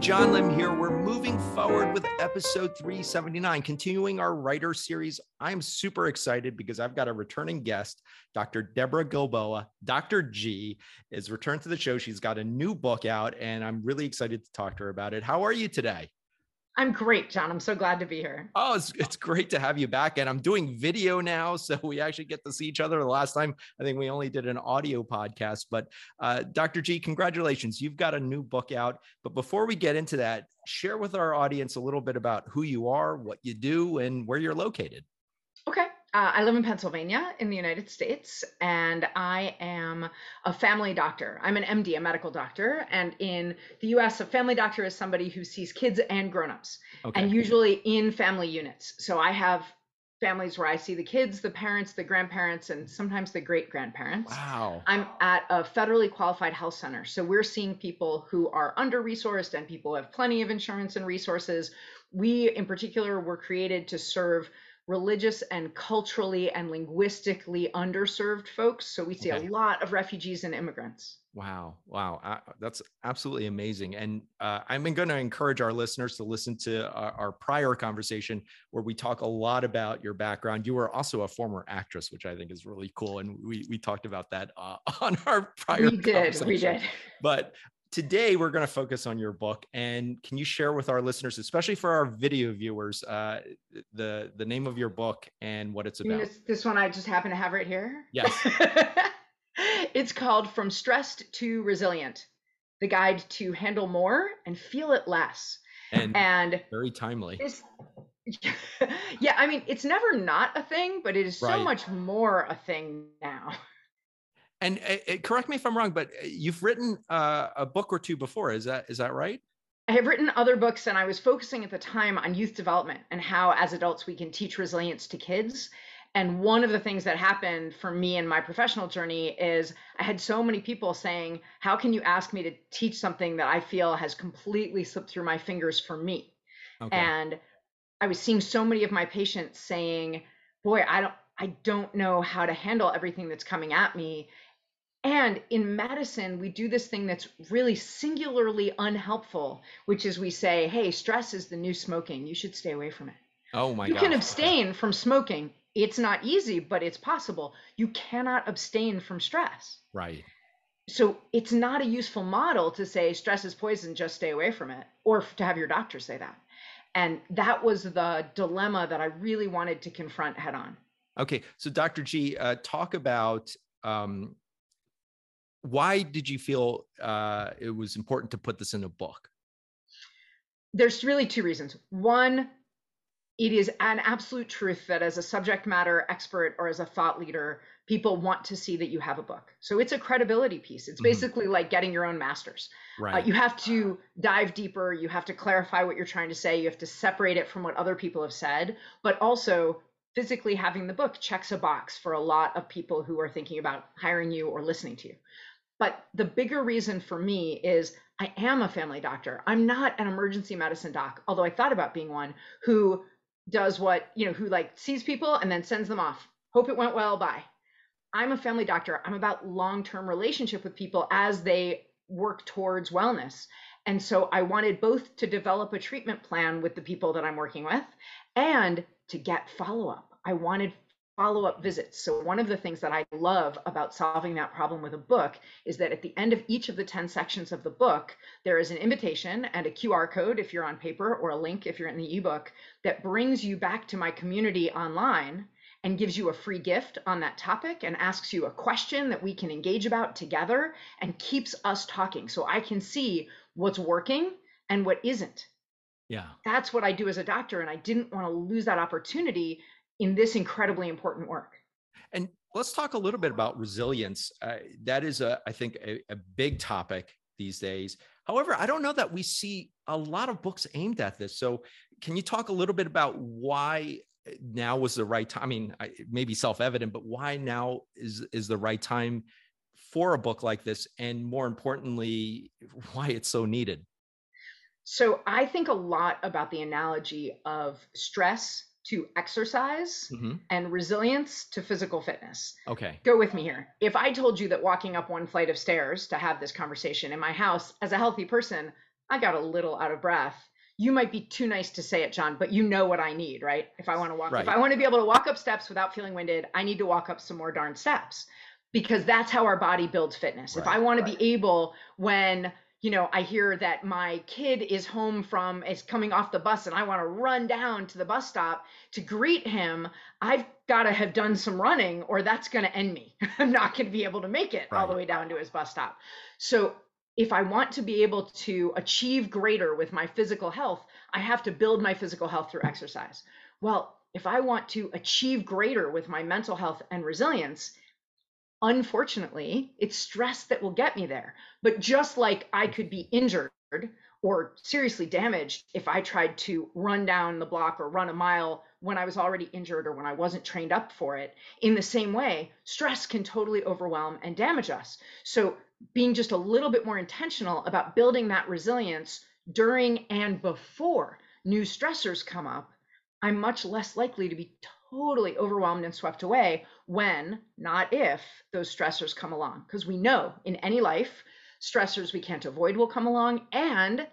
John Lim here. We're moving forward with episode 379, continuing our writer series. I'm super excited because I've got a returning guest, Dr. Deborah Gilboa. Dr. G is returned to the show. She's got a new book out, and I'm really excited to talk to her about it. How are you today? I'm great, John. I'm so glad to be here. Oh, it's, it's great to have you back. And I'm doing video now. So we actually get to see each other. The last time, I think we only did an audio podcast. But uh, Dr. G, congratulations. You've got a new book out. But before we get into that, share with our audience a little bit about who you are, what you do, and where you're located. Uh, I live in Pennsylvania in the United States, and I am a family doctor. I'm an MD, a medical doctor. And in the US, a family doctor is somebody who sees kids and grown-ups, okay. and usually in family units. So I have families where I see the kids, the parents, the grandparents, and sometimes the great grandparents. Wow. I'm at a federally qualified health center. So we're seeing people who are under resourced and people who have plenty of insurance and resources. We, in particular, were created to serve religious and culturally and linguistically underserved folks. So we see okay. a lot of refugees and immigrants. Wow. Wow. Uh, that's absolutely amazing. And uh, I'm going to encourage our listeners to listen to our, our, prior conversation where we talk a lot about your background. You were also a former actress, which I think is really cool. And we, we talked about that uh, on our prior We did. We did. But today we're going to focus on your book and can you share with our listeners especially for our video viewers uh, the the name of your book and what it's about? this, this one i just happen to have right here? Yes. It's called from stressed to resilient the guide to handle more and feel it less. And, and very timely. yeah i mean it's never not a thing but it is so much more a thing now and uh, correct me if I'm wrong, but uh, you've written uh, a book or two before. Is that is that right? I have written other books, and I was focusing at the time on youth development and how, as adults, we can teach resilience to kids. And one of the things that happened for me in my professional journey is I had so many people saying, How can you ask me to teach something that I feel has completely slipped through my fingers for me? Okay. And I was seeing so many of my patients saying, Boy, I don't I don't know how to handle everything that's coming at me. And in medicine, we do this thing that's really singularly unhelpful, which is we say, hey, stress is the new smoking. You should stay away from it. Oh my God. You can abstain from smoking. It's not easy, but it's possible. You cannot abstain from stress. Right. So it's not a useful model to say stress is poison, just stay away from it, or to have your doctor say that. And that was the dilemma that I really wanted to confront head on. Okay. So, Dr. G, uh, talk about um, why did you feel uh, it was important to put this in a book? There's really two reasons. One, it is an absolute truth that as a subject matter expert or as a thought leader, people want to see that you have a book. So it's a credibility piece. It's mm-hmm. basically mm-hmm. like getting your own master's. Uh, right. Uh, you have to dive deeper. You have to clarify what you're trying to say. You have to separate it from what other people have said, but also physically having the book checks a box for a lot of people who are thinking about hiring you or listening to you. But the bigger reason for me is I am a family doctor. I'm not an emergency medicine doc, although I thought about being one who does what, you know, who like sees people and then sends them off. Hope it went well, bye. I'm a family doctor. I'm about long-term relationship with people as they work towards wellness. And so I wanted both to develop a treatment plan with the people that I'm working with and to get follow-up. I wanted follow up visits. So, one of the things that I love about solving that problem with a book is that at the end of each of the 10 sections of the book, there is an invitation and a QR code if you're on paper or a link if you're in the ebook that brings you back to my community online and gives you a free gift on that topic and asks you a question that we can engage about together and keeps us talking so I can see what's working and what isn't. Yeah. That's what I do as a doctor. And I didn't want to lose that opportunity in this incredibly important work. And let's talk a little bit about resilience. Uh, that is, a, I think, a, a big topic these days. However, I don't know that we see a lot of books aimed at this. So, can you talk a little bit about why now was the right time? I mean, it may be self-evident, but why now is is the right time for a book like this, and more importantly, why it's so needed? So, I think a lot about the analogy of stress to exercise mm-hmm. and resilience to physical fitness. Okay. Go with me here. If I told you that walking up one flight of stairs to have this conversation in my house as a healthy person, I got a little out of breath. You might be too nice to say it, John, but you know what I need, right? If I want to walk, Right. if I want to be able to walk up steps without feeling winded, I need to walk up some more darn steps because that's how our body builds fitness. If I Right, want to be able when you know I hear that my kid is home from is coming off the bus and I want to run down to the bus stop to greet him, I've got to have done some running or that's going to end me. I'm not going to be able to make it all the way down to his bus stop. So if I want to be able to achieve greater with my physical health, I have to build my physical health through exercise. Well, if I want to achieve greater with my mental health and resilience, unfortunately, it's stress that will get me there. But just like I could be injured or seriously damaged if I tried to run down the block or run a mile when I was already injured or when I wasn't trained up for it, in the same way, stress can totally overwhelm and damage us. So, being just a little bit more intentional about building that resilience during and before new stressors come up, I'm much less likely to be totally overwhelmed and swept away when, not if, those stressors come along. Because we know in any life, stressors we can't avoid will come along. And,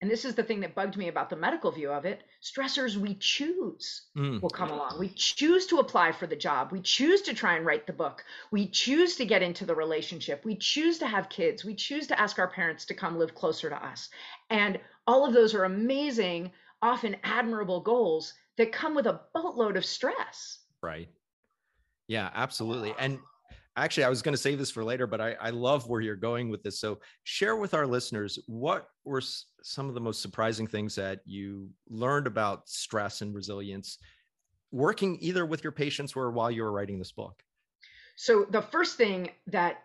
and this is the thing that bugged me about the medical view of it stressors we choose Mm, will come along. We choose to apply for the job. We choose to try and write the book. We choose to get into the relationship. We choose to have kids. We choose to ask our parents to come live closer to us. And all of those are amazing, often admirable goals that come with a boatload of stress. right. Yeah, absolutely. And actually, I was going to save this for later, but I, I love where you're going with this. So, share with our listeners what were some of the most surprising things that you learned about stress and resilience working either with your patients or while you were writing this book? So, the first thing that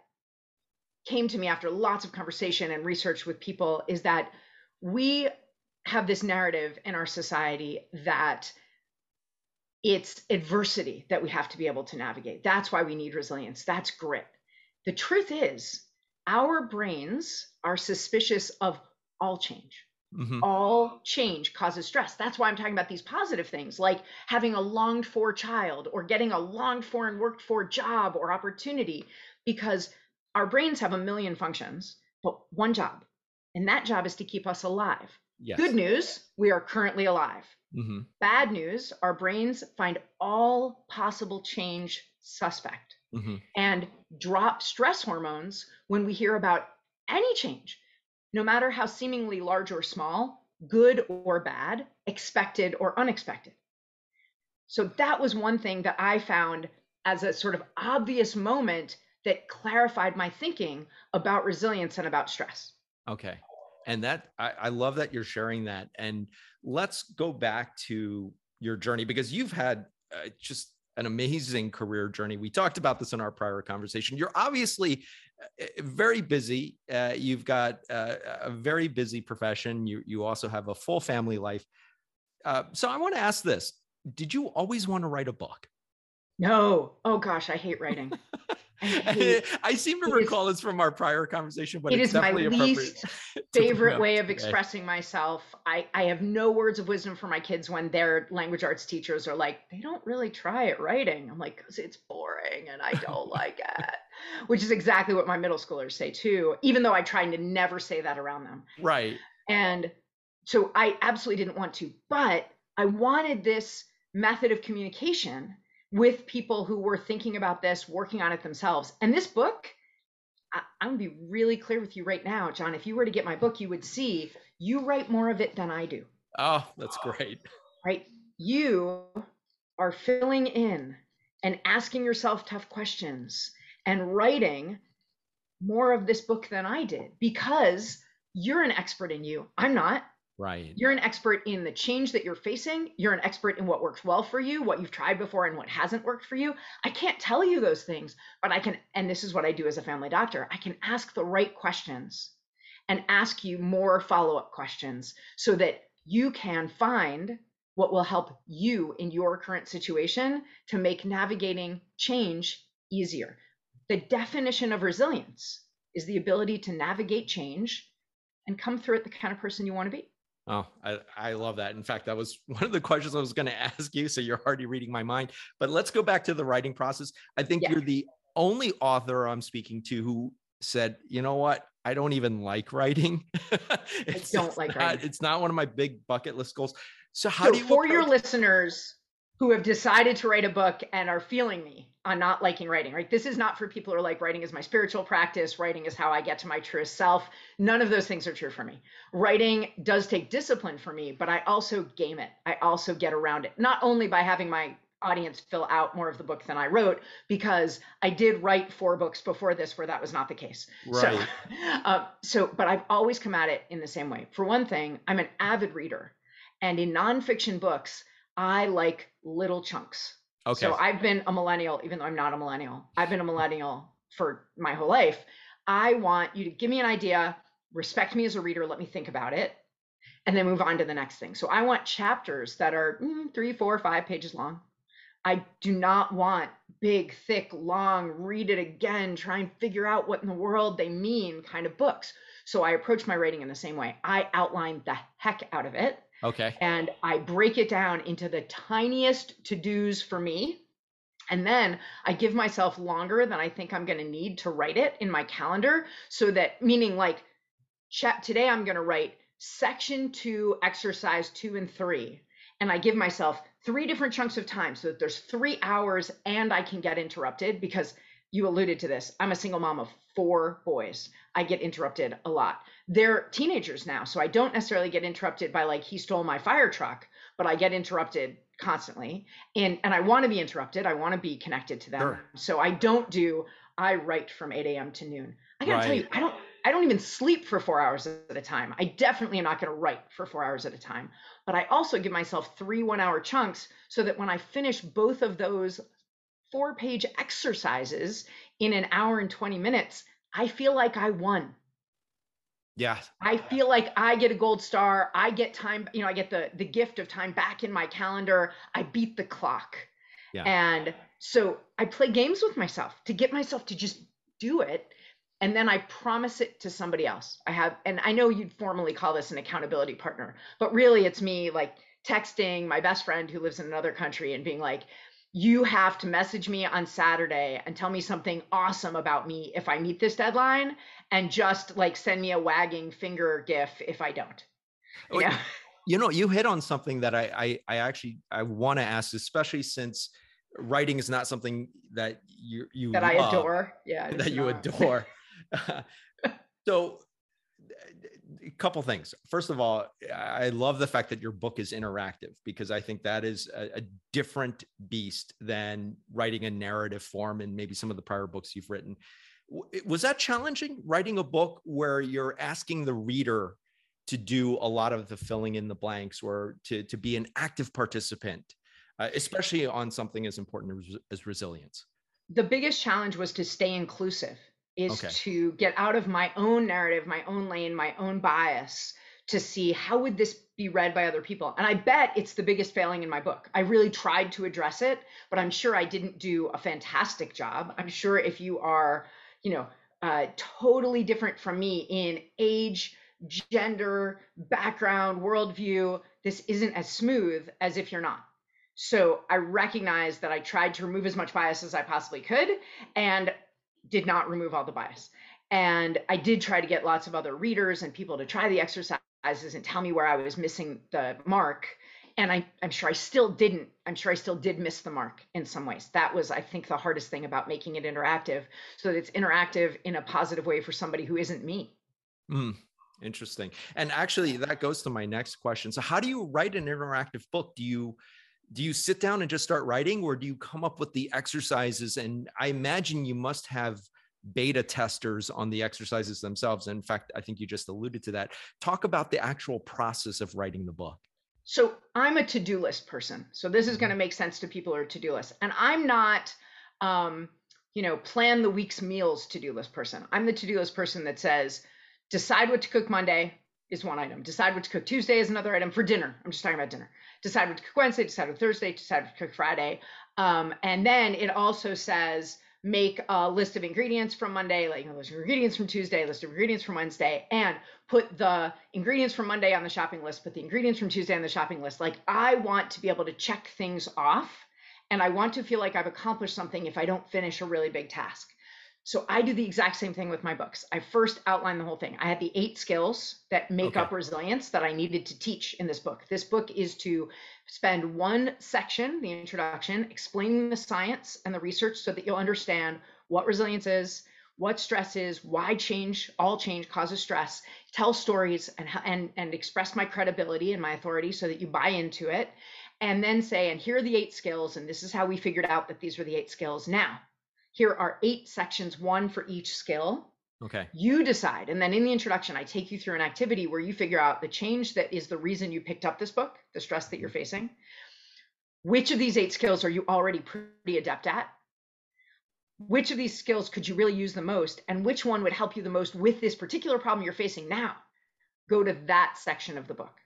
came to me after lots of conversation and research with people is that we have this narrative in our society that it's adversity that we have to be able to navigate. That's why we need resilience. That's grit. The truth is, our brains are suspicious of all change. Mhm. All change causes stress. That's why I'm talking about these positive things like having a longed for child or getting a longed for and worked for job or opportunity, because our brains have a million functions, but one job. And that job is to keep us alive. Yes. Good news, we are currently alive. Mhm. Bad news, our brains find all possible change suspect Mhm. and drop stress hormones when we hear about any change, no matter how seemingly large or small, good or bad, expected or unexpected. So that was one thing that I found as a sort of obvious moment that clarified my thinking about resilience and about stress. Okay. And that I, I love that you're sharing that. And let's go back to your journey because you've had uh, just an amazing career journey. We talked about this in our prior conversation. You're obviously uh, very busy. Uh, you've got uh, a very busy profession. You you also have a full family life. Uh, so I want to ask this: Did you always want to write a book? No, oh gosh, I hate writing. I I seem to it is- recall this from our prior conversation, but it it's is my least favorite way of expressing myself. I, I have no words of wisdom for my kids when their language arts teachers are like, they don't really try at writing. I'm like, because it's boring and I don't like it. Which is exactly what my middle schoolers say too, even though I try to never say that around them. Right. And so I absolutely didn't want to, but I wanted this method of communication with people who were thinking about this, working on it themselves. And this book, I, I'm gonna be really clear with you right now, John. If you were to get my book, you would see you write more of it than I do, Oh, that's great. right? You are filling in and asking yourself tough questions and writing more of this book than I did because you're an expert in you. I'm not. Right. You're an expert in the change that you're facing. You're an expert in what works well for you, what you've tried before, and what hasn't worked for you. I can't tell you those things, but I can, and this is what I do as a family doctor I can ask the right questions and ask you more follow up questions so that you can find what will help you in your current situation to make navigating change easier. The definition of resilience is the ability to navigate change and come through it the kind of person you want to be. Oh, I, I love that. In fact, that was one of the questions I was going to ask you. So you're already reading my mind. But let's go back to the writing process. I think Yeah. you're the only author I'm speaking to who said, you know what? I don't even like writing. I don't like not, writing. It's not one of my big bucket list goals. So how so do you for your listeners who have decided to write a book and are feeling me on not liking writing, right? This is not for people who are like writing is my spiritual practice, writing is how I get to my truest self. None of those things are true for me. Writing does take discipline for me, but I also game it. I also get around it, not only by having my audience fill out more of the book than I wrote, because I did write four books before this where that was not the case. Right. So, uh, so, but I've always come at it in the same way. For one thing, I'm an avid reader. And in nonfiction books, I like little chunks. Okay. So I've been a millennial, even though I'm not a millennial. I've been a millennial for my whole life. I want you to give me an idea, respect me as a reader, let me think about it, and then move on to the next thing. So I want chapters that are mm, three, four, five pages long. I do not want big, thick, long, read it again, try and figure out what in the world they mean kind of books. So I approach my writing in the same way. I outline the heck out of it okay. and I break it down into the tiniest to dos for me. And then I give myself longer than I think I'm going to need to write it in my calendar. So that, meaning like, chat today, I'm going to write section two, exercise two and three. And I give myself three different chunks of time so that there's three hours and I can get interrupted because you alluded to this. I'm a single mom of four boys. I get interrupted a lot. They're teenagers now, so I don't necessarily get interrupted by like he stole my fire truck, but I get interrupted constantly. And and I want to be interrupted. I want to be connected to them. Sure. So I don't do I write from 8 a.m. to noon. I gotta tell you, I don't I don't even sleep for four hours at a time. I definitely am not going to write for four hours at a time. But I also give myself three one hour chunks so that when I finish both of those four page exercises in an hour and 20 minutes, I feel like I won. Yeah. I feel like I get a gold star. I get time, you know, I get the the gift of time back in my calendar. I beat the clock. Yeah. And so I play games with myself to get myself to just do it. And then I promise it to somebody else. I have, and I know you'd formally call this an accountability partner, but really it's me like texting my best friend who lives in another country and being like, you have to message me on Saturday and tell me something awesome about me if I meet this deadline and just like send me a wagging finger gif if I don't. You know? you know you hit on something that i i, I actually i want to ask especially since writing is not something that you you that I adore. Yeah. that you not. adore so a couple things. First of all i love the fact that your book is interactive because i think that is a, a different beast than writing a narrative form and maybe some of the prior books you've written. Was that challenging writing a book where you're asking the reader to do a lot of the filling in the blanks or to, to be an active participant, uh, especially on something as important as, as resilience. the biggest challenge was to stay inclusive is Okay. to get out of my own narrative my own lane my own bias to see how would this be read by other people. And i bet it's the biggest failing in my book. I really tried to address it but i'm sure i didn't do a fantastic job. I'm sure if you are you know uh, totally different from me in age gender background worldview this isn't as smooth as if you're not. So I recognized that I tried to remove as much bias as I possibly could and did not remove all the bias. And I did try to get lots of other readers and people to try the exercises and tell me where I was missing the mark. And I, I'm sure I still didn't. I'm sure I still did miss the mark in some ways. That was, I think, the hardest thing about making it interactive so that it's interactive in a positive way for somebody who isn't me. Hmm, interesting. And actually, that goes to my next question. So, how do you write an interactive book? Do you do you sit down and just start writing, or do you come up with the exercises? And I imagine you must have beta testers on the exercises themselves. In fact, I think you just alluded to that. Talk about the actual process of writing the book. So I'm a to-do list person. So this is going to make sense to people who are to-do list. And I'm not um, you know, plan the week's meals to-do list person. I'm the to-do list person that says decide what to cook Monday is one item. Decide what to cook Tuesday is another item for dinner. I'm just talking about dinner. Decide what to cook Wednesday, decide what Thursday, decide what to cook Friday. Um, and then it also says make a list of ingredients from Monday, like a list of ingredients from Tuesday, list of ingredients from Wednesday, and put the ingredients from Monday on the shopping list, put the ingredients from Tuesday on the shopping list. Like I want to be able to check things off and I want to feel like I've accomplished something if I don't finish a really big task. So I do the exact same thing with my books. I first outline the whole thing. I had the eight skills that make Okay. up resilience that I needed to teach in this book. This book is to spend one section, the introduction, explaining the science and the research so that you'll understand what resilience is, what stress is, why change, all change causes stress, tell stories and and and express my credibility and my authority so that you buy into it. And then say, and here are the eight skills, and this is how we figured out that these were the eight skills. Now, here are eight sections, one for each skill. Okay. You decide. And then in the introduction, I take you through an activity where you figure out the change that is the reason you picked up this book, the stress that you're mm-hmm. facing. Which of these eight skills are you already pretty adept at? Which of these skills could you really use the most? And which one would help you the most with this particular problem you're facing now? Go to that section of the book.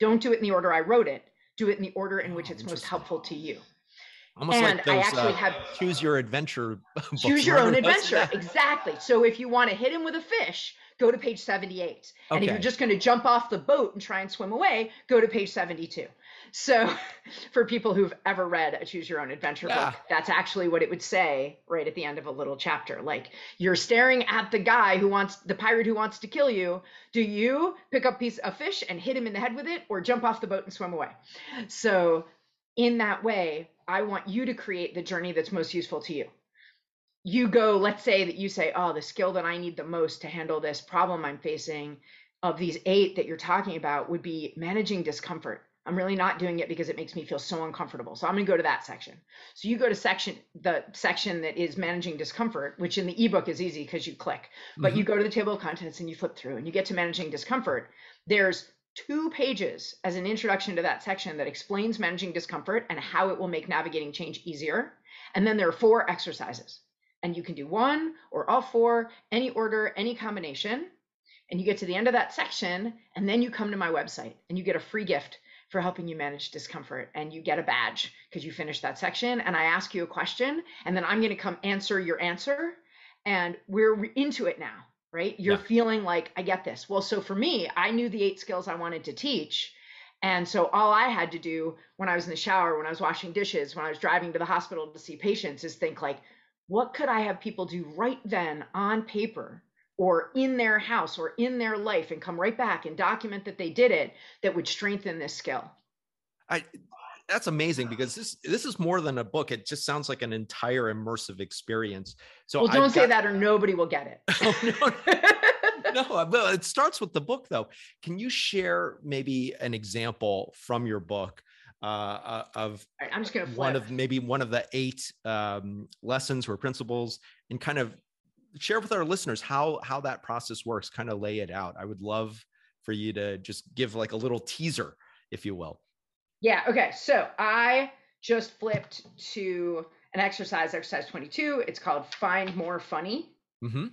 Don't do it in the order I wrote it. Do it in the order in which Oh, it's most helpful to you. Almost And like I actually uh, have choose your adventure. books. choose your own adventure. Exactly. So if you want to hit him with a fish go to page 78 and if you're just going to jump off the boat and try and swim away go to page 72 so for people who've ever read a choose your own adventure Yeah. book that's actually what it would say right at the end of a little chapter. Like you're staring at the guy who wants the pirate who wants to kill you. Do you pick up piece of fish and hit him in the head with it or jump off the boat and swim away? So in that way, I want you to create the journey that's most useful to you. You go, let's say that you say, oh, the skill that I need the most to handle this problem I'm facing of these eight that you're talking about would be managing discomfort. I'm really not doing it because it makes me feel so uncomfortable. So I'm going to go to that section. So you go to section the section that is managing discomfort, which in the ebook is easy because you click. But Mhm. you go to the table of contents and you flip through and you get to managing discomfort. There's two pages as an introduction to that section that explains managing discomfort and how it will make navigating change easier. And then there are four exercises. And you can do one or all four, any order, any combination. And you get to the end of that section, and then you come to my website and you get a free gift for helping you manage discomfort. And you get a badge because you finished that section. And I ask you a question, and then I'm going to come answer your answer. And we're into it now, right? You're Yeah. feeling like, I get this. Well, so for me, I knew the eight skills I wanted to teach. And so all I had to do when I was in the shower, when I was washing dishes, when I was driving to the hospital to see patients is think like, what could I have people do right then on paper or in their house or in their life and come right back and document that they did it that would strengthen this skill? I that's amazing because this this is more than a book. It just sounds like an entire immersive experience. So well, I've don't say got- that or nobody will get Oh, no, it. no, well, it starts with the book though. Can you share maybe an example from your book uh, uh, of right, I'm just going to flip. one of maybe one of the eight um, lessons or principles, and kind of share with our listeners how how that process works? Kind of lay it out. I would love for you to just give like a little teaser, if you will. Yeah. Okay. So I just flipped to an exercise, exercise 22. It's called Find More Funny. Mm-hmm.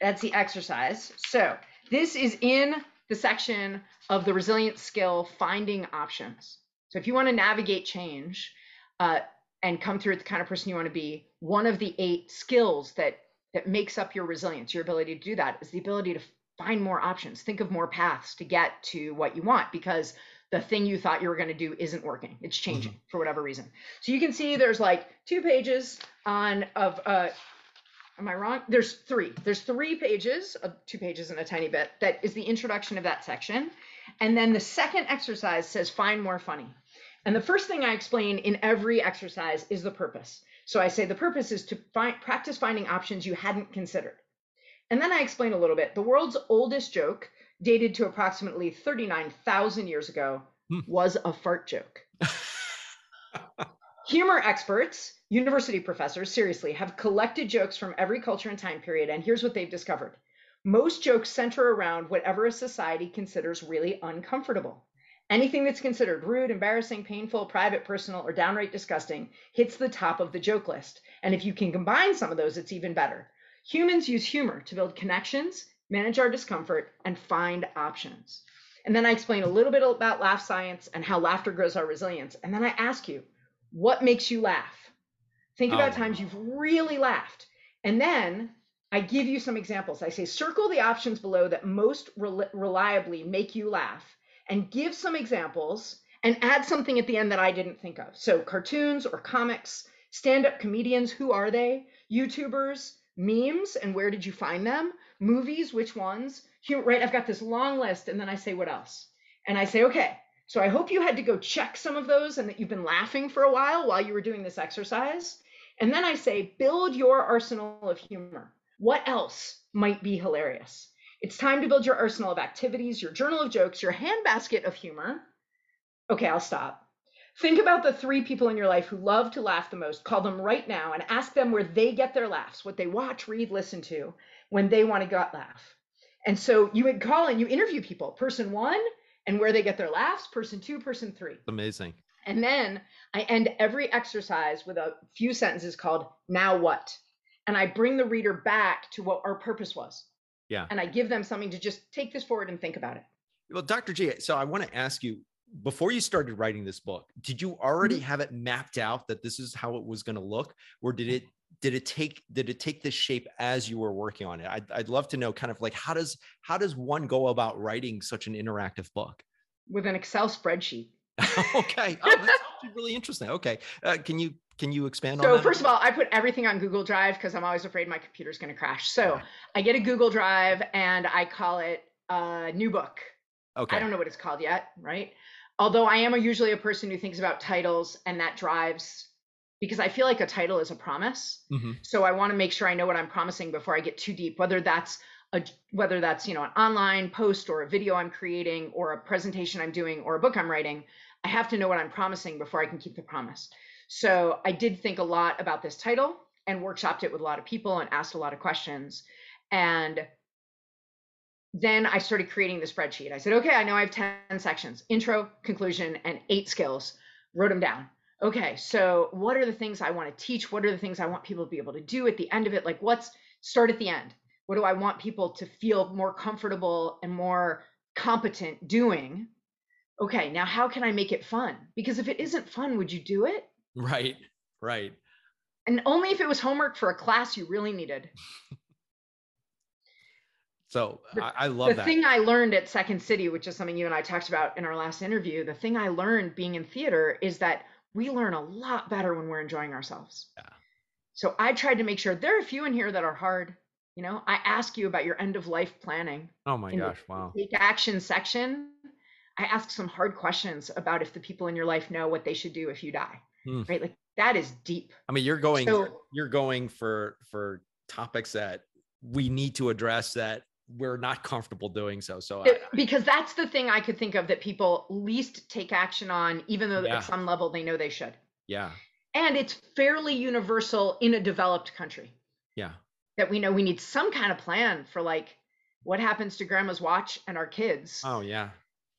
That's the exercise. So this is in the section of the resilient skill finding options. So if you want to navigate change uh, and come through it the kind of person you want to be, one of the eight skills that that makes up your resilience, your ability to do that, is the ability to find more options, think of more paths to get to what you want because the thing you thought you were going to do isn't working. It's changing for whatever reason. So you can see there's like two pages on of uh am I wrong? There's three. There's three pages two pages and a tiny bit that is the introduction of that section. And then the second exercise says find more funny. And the first thing I explain in every exercise is the purpose. So I say the purpose is to find, practice finding options you hadn't considered. And then I explain a little bit. The world's oldest joke, dated to approximately 39,000 years ago, Hmm. was a fart joke. Humor experts, university professors, seriously, have collected jokes from every culture and time period, and here's what they've discovered. Most jokes center around whatever a society considers really uncomfortable. Anything that's considered rude, embarrassing, painful, private, personal, or downright disgusting hits the top of the joke list. And if you can combine some of those, it's even better. Humans use humor to build connections, manage our discomfort, and find options. And then I explain a little bit about laugh science and how laughter grows our resilience. And then I ask you, what makes you laugh? Think about Oh. times you've really laughed. And then I give you some examples. I say, circle the options below that most rel- reliably make you laugh and give some examples and add something at the end that I didn't think of. So, cartoons or comics, stand up comedians, who are they? YouTubers, memes and where did you find them? Movies, which ones? Right, I've got this long list, and then I say, what else? And I say, okay, so I hope you had to go check some of those and that you've been laughing for a while while you were doing this exercise. And then I say, build your arsenal of humor. What else might be hilarious? It's time to build your arsenal of activities, your journal of jokes, your handbasket of humor. Okay, I'll stop. Think about the three people in your life who love to laugh the most. Call them right now and ask them where they get their laughs, what they watch, read, listen to when they want to gut laugh. And so you would call and you interview people, person one, and where they get their laughs, person two, person three. Amazing. And then I end every exercise with a few sentences called Now What? And I bring the reader back to what our purpose was. Yeah. And I give them something to just take this forward and think about it. Well, Dr. G, so I want to ask you before you started writing this book, did you already mm-hmm. have it mapped out that this is how it was going to look? Or did it did it take did it take this shape as you were working on it I'd, I'd love to know kind of like how does how does one go about writing such an interactive book with an excel spreadsheet okay oh, that's really interesting okay uh, can you can you expand so on that? So first of all, I put everything on Google Drive because I'm always afraid my computer's going to crash. So I get a Google Drive and I call it a new book. Okay. I don't know what it's called yet, right? Although I am a, usually a person who thinks about titles and that drives because I feel like a title is a promise. Mm-hmm. So I want to make sure I know what I'm promising before I get too deep, whether that's a, whether that's you know an online post or a video I'm creating or a presentation I'm doing or a book I'm writing. I have to know what I'm promising before I can keep the promise. So I did think a lot about this title and workshopped it with a lot of people and asked a lot of questions. And then I started creating the spreadsheet. I said, okay, I know I have 10 sections intro, conclusion, and eight skills. Wrote them down. Okay, so what are the things I want to teach? What are the things I want people to be able to do at the end of it? Like, what's start at the end? What do I want people to feel more comfortable and more competent doing? Okay, now how can I make it fun? Because if it isn't fun, would you do it? Right, right. And only if it was homework for a class you really needed. so the, I, I, love the that. thing I learned at Second City, which is something you and I talked about in our last interview, the thing I learned being in theater is that we learn a lot better when we're enjoying ourselves. Yeah. So I tried to make sure there are a few in here that are hard. You know, I ask you about your end of life planning. Oh my gosh, wow. Take action section. I ask some hard questions about if the people in your life know what they should do if you die. Hmm. Right? Like that is deep. I mean, you're going so, you're going for for topics that we need to address that we're not comfortable doing so. So I, because that's the thing I could think of that people least take action on, even though yeah. at some level they know they should. Yeah. And it's fairly universal in a developed country. Yeah. That we know we need some kind of plan for like what happens to grandma's watch and our kids. Oh yeah.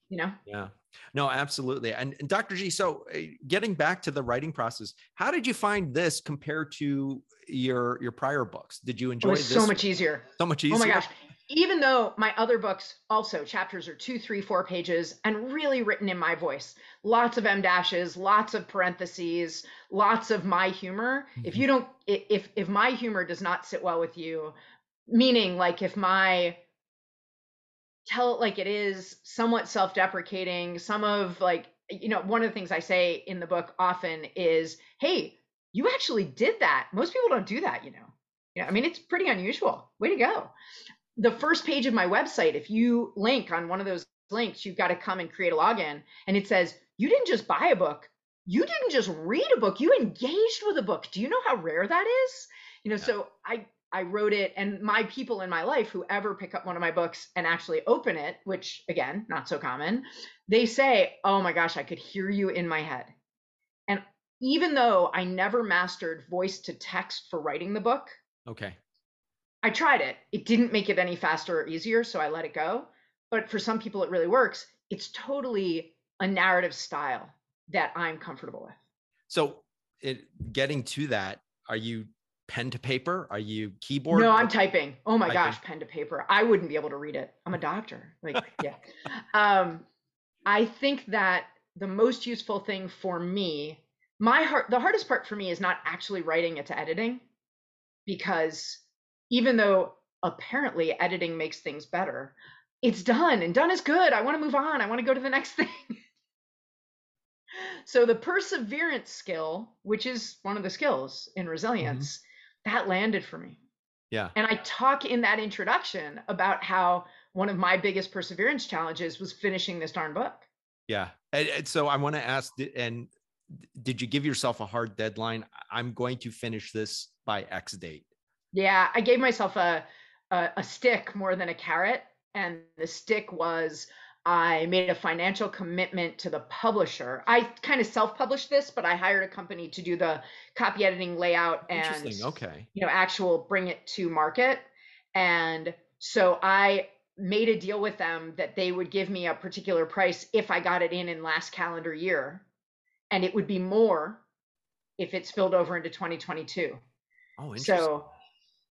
You know? Yeah. No, absolutely. And, and Dr. G, so uh, getting back to the writing process, how did you find this compared to your your prior books? Did you enjoy it this? So much easier. So much easier. Oh my gosh. Even though my other books also chapters are two, three, four pages and really written in my voice, lots of em dashes, lots of parentheses, lots of my humor. Mm-hmm. If you don't, if if my humor does not sit well with you, meaning like if my tell it like it is, somewhat self deprecating. Some of like, you know, one of the things I say in the book often is, hey, you actually did that. Most people don't do that, you know. You know, I mean, it's pretty unusual. Way to go. The first page of my website, if you link on one of those links, you've got to come and create a login. And it says, you didn't just buy a book, you didn't just read a book, you engaged with a book. Do you know how rare that is? You know, yeah. so I I wrote it, and my people in my life who ever pick up one of my books and actually open it, which again, not so common, they say, Oh my gosh, I could hear you in my head. And even though I never mastered voice to text for writing the book, okay. I tried it. It didn't make it any faster or easier, so I let it go. But for some people, it really works. It's totally a narrative style that I'm comfortable with. So, it, getting to that, are you pen to paper? Are you keyboard? No, I'm typing. Oh my typing. gosh, pen to paper. I wouldn't be able to read it. I'm a doctor. Like, yeah. Um, I think that the most useful thing for me, my heart, the hardest part for me is not actually writing it to editing, because even though apparently editing makes things better, it's done and done is good. I want to move on. I want to go to the next thing. so the perseverance skill, which is one of the skills in mm-hmm. resilience, that landed for me. Yeah. And I talk in that introduction about how one of my biggest perseverance challenges was finishing this darn book. Yeah. And, and so I want to ask, and did you give yourself a hard deadline? I'm going to finish this by X date. Yeah, I gave myself a, a, a stick more than a carrot, and the stick was I made a financial commitment to the publisher. I kind of self-published this, but I hired a company to do the copy editing, layout, and okay, you know, actual bring it to market. And so I made a deal with them that they would give me a particular price if I got it in in last calendar year, and it would be more if it spilled over into 2022. Oh, so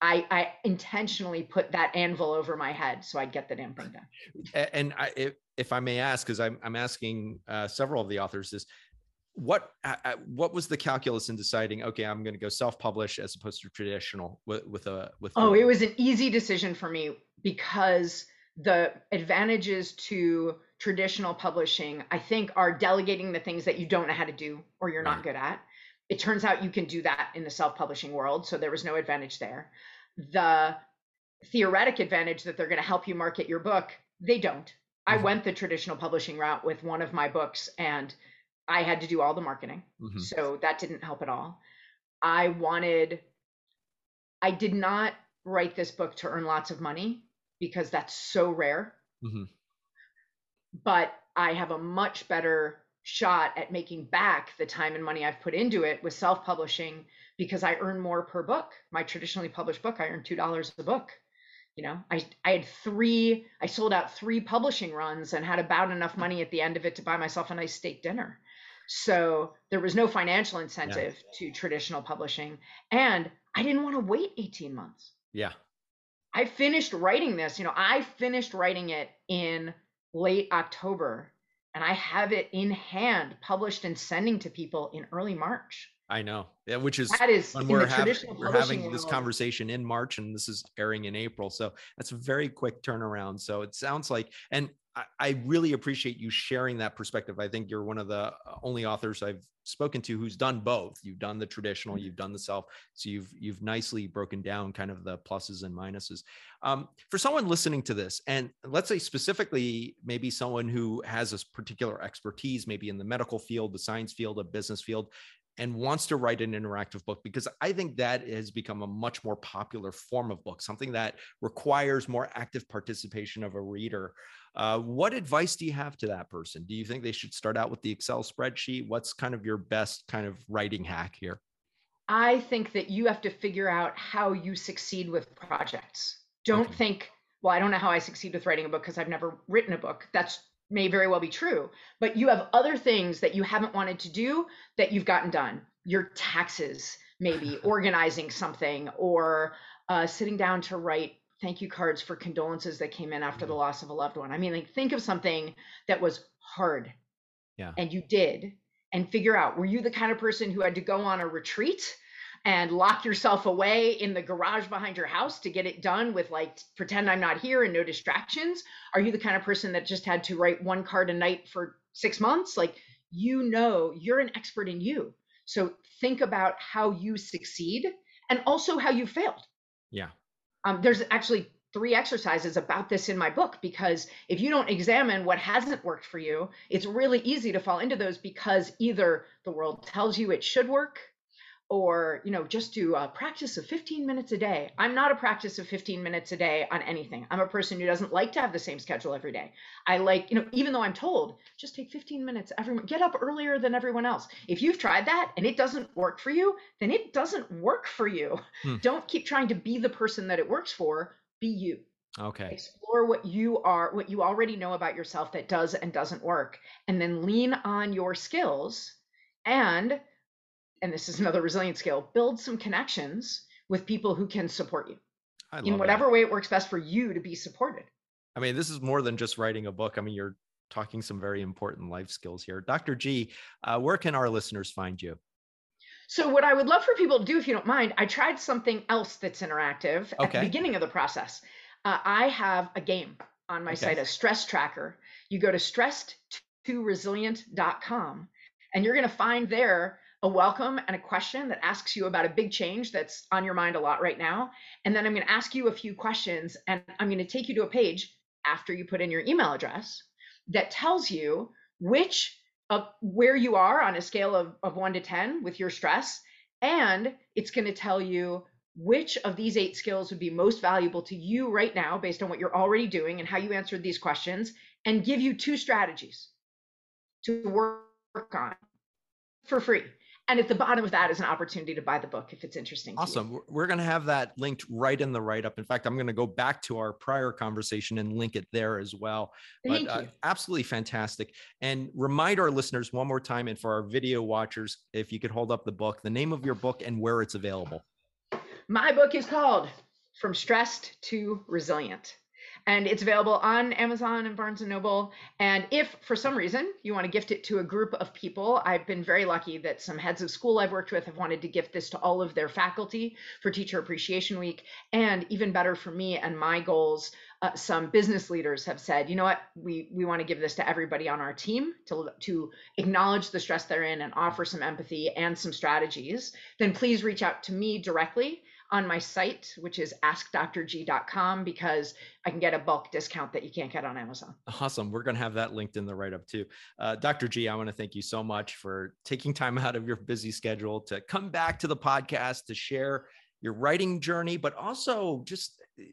I, I intentionally put that anvil over my head so I'd get the damn thing done. And I, if, if I may ask, because I'm, I'm asking uh, several of the authors this, what uh, uh what was the calculus in deciding? Okay, I'm going to go self-publish as opposed to traditional with, with a with. Oh, it was an easy decision for me because the advantages to traditional publishing, I think, are delegating the things that you don't know how to do or you're right. not good at it turns out you can do that in the self-publishing world so there was no advantage there the theoretic advantage that they're going to help you market your book they don't mm-hmm. i went the traditional publishing route with one of my books and i had to do all the marketing mm-hmm. so that didn't help at all i wanted i did not write this book to earn lots of money because that's so rare mm-hmm. but i have a much better shot at making back the time and money I've put into it with self publishing because I earn more per book. My traditionally published book, I earn $2 a book. You know, I, I had three, I sold out three publishing runs and had about enough money at the end of it to buy myself a nice steak dinner. So there was no financial incentive yeah. to traditional publishing. And I didn't want to wait 18 months. Yeah. I finished writing this, you know, I finished writing it in late October and I have it in hand, published and sending to people in early March. I know, yeah, which is that is when we're, having, we're having world. this conversation in March, and this is airing in April, so that's a very quick turnaround. So it sounds like, and I, I really appreciate you sharing that perspective. I think you're one of the only authors I've spoken to who's done both. You've done the traditional, mm-hmm. you've done the self. So you've you've nicely broken down kind of the pluses and minuses. Um, for someone listening to this, and let's say specifically maybe someone who has a particular expertise, maybe in the medical field, the science field, a business field, and wants to write an interactive book because I think that has become a much more popular form of book, something that requires more active participation of a reader. Uh, what advice do you have to that person? Do you think they should start out with the Excel spreadsheet? What's kind of your best kind of writing hack here? I think that you have to figure out how you succeed with projects. Don't okay. think, well, I don't know how I succeed with writing a book because I've never written a book. That's may very well be true, but you have other things that you haven't wanted to do that you've gotten done. Your taxes, maybe organizing something, or uh, sitting down to write thank you cards for condolences that came in after the mm-hmm. loss of a loved one. I mean, like think of something that was hard. Yeah. And you did and figure out were you the kind of person who had to go on a retreat and lock yourself away in the garage behind your house to get it done with like pretend I'm not here and no distractions? Are you the kind of person that just had to write one card a night for 6 months? Like you know, you're an expert in you. So think about how you succeed and also how you failed. Yeah. Um, there's actually three exercises about this in my book because if you don't examine what hasn't worked for you, it's really easy to fall into those because either the world tells you it should work or you know just do a practice of 15 minutes a day. I'm not a practice of 15 minutes a day on anything. I'm a person who doesn't like to have the same schedule every day. I like you know even though i'm told just take 15 minutes every get up earlier than everyone else. If you've tried that and it doesn't work for you then it doesn't work for you. Hmm. don't keep trying to be the person that it works for. Be you. Okay. Explore what you are what you already know about yourself that does and doesn't work. And then lean on your skills and and this is another resilience skill, build some connections with people who can support you in whatever that. way it works best for you to be supported. I mean, this is more than just writing a book. I mean, you're talking some very important life skills here. Dr. G, uh, where can our listeners find you? So, what I would love for people to do, if you don't mind, I tried something else that's interactive okay. at the beginning of the process. Uh, I have a game on my okay. site, a stress tracker. You go to stressed2resilient.com and you're going to find there a welcome and a question that asks you about a big change that's on your mind a lot right now. And then I'm going to ask you a few questions and I'm going to take you to a page after you put in your email address that tells you which of where you are on a scale of, of one to 10 with your stress. And it's going to tell you which of these eight skills would be most valuable to you right now based on what you're already doing and how you answered these questions and give you two strategies to work on for free and at the bottom of that is an opportunity to buy the book if it's interesting awesome. We're going to have that linked right in the write up in fact i'm going to go back to our prior conversation and link it there as well. Thank but uh, absolutely fantastic. And remind our listeners one more time and for our video watchers if you could hold up the book the name of your book and where it's available. My book is called from stressed to resilient and it's available on Amazon and Barnes and Noble. And if for some reason you want to gift it to a group of people, I've been very lucky that some heads of school I've worked with have wanted to gift this to all of their faculty for Teacher Appreciation Week. And even better for me and my goals, uh, some business leaders have said, you know what, we we want to give this to everybody on our team to to acknowledge the stress they're in and offer some empathy and some strategies. Then please reach out to me directly on my site, which is askdrg.com, because I can get a bulk discount that you can't get on Amazon. Awesome. We're going to have that linked in the write up too. Uh, Dr. G, I want to thank you so much for taking time out of your busy schedule to come back to the podcast to share your writing journey, but also just eh,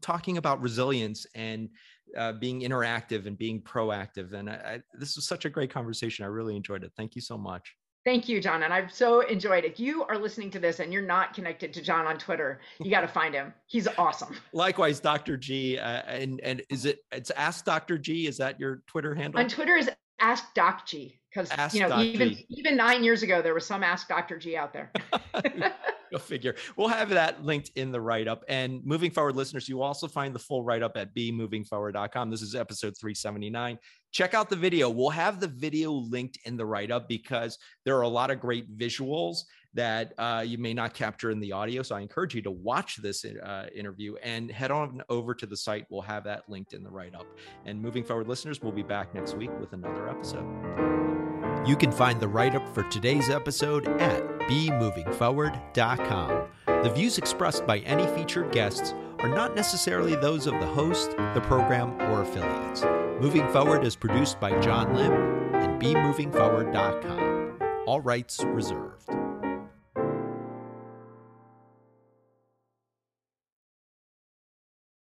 talking about resilience and uh, being interactive and being proactive. And I, I, this was such a great conversation. I really enjoyed it. Thank you so much. Thank you, John. And I've so enjoyed it. If you are listening to this and you're not connected to John on Twitter, you got to find him. He's awesome. Likewise, Dr. G. Uh, and and is it it's Ask Dr. G? Is that your Twitter handle? On Twitter is Ask Doc G. Because you know, Doc even G. even nine years ago, there was some Ask Dr. G out there. Go figure. We'll have that linked in the write up. And moving forward, listeners, you also find the full write up at bemovingforward.com. This is episode 379. Check out the video. We'll have the video linked in the write up because there are a lot of great visuals that uh, you may not capture in the audio. So I encourage you to watch this uh, interview and head on over to the site. We'll have that linked in the write up. And moving forward, listeners, we'll be back next week with another episode. You can find the write up for today's episode at bemovingforward.com. The views expressed by any featured guests are not necessarily those of the host, the program, or affiliates. Moving Forward is produced by John Lim and bemovingforward.com. All rights reserved.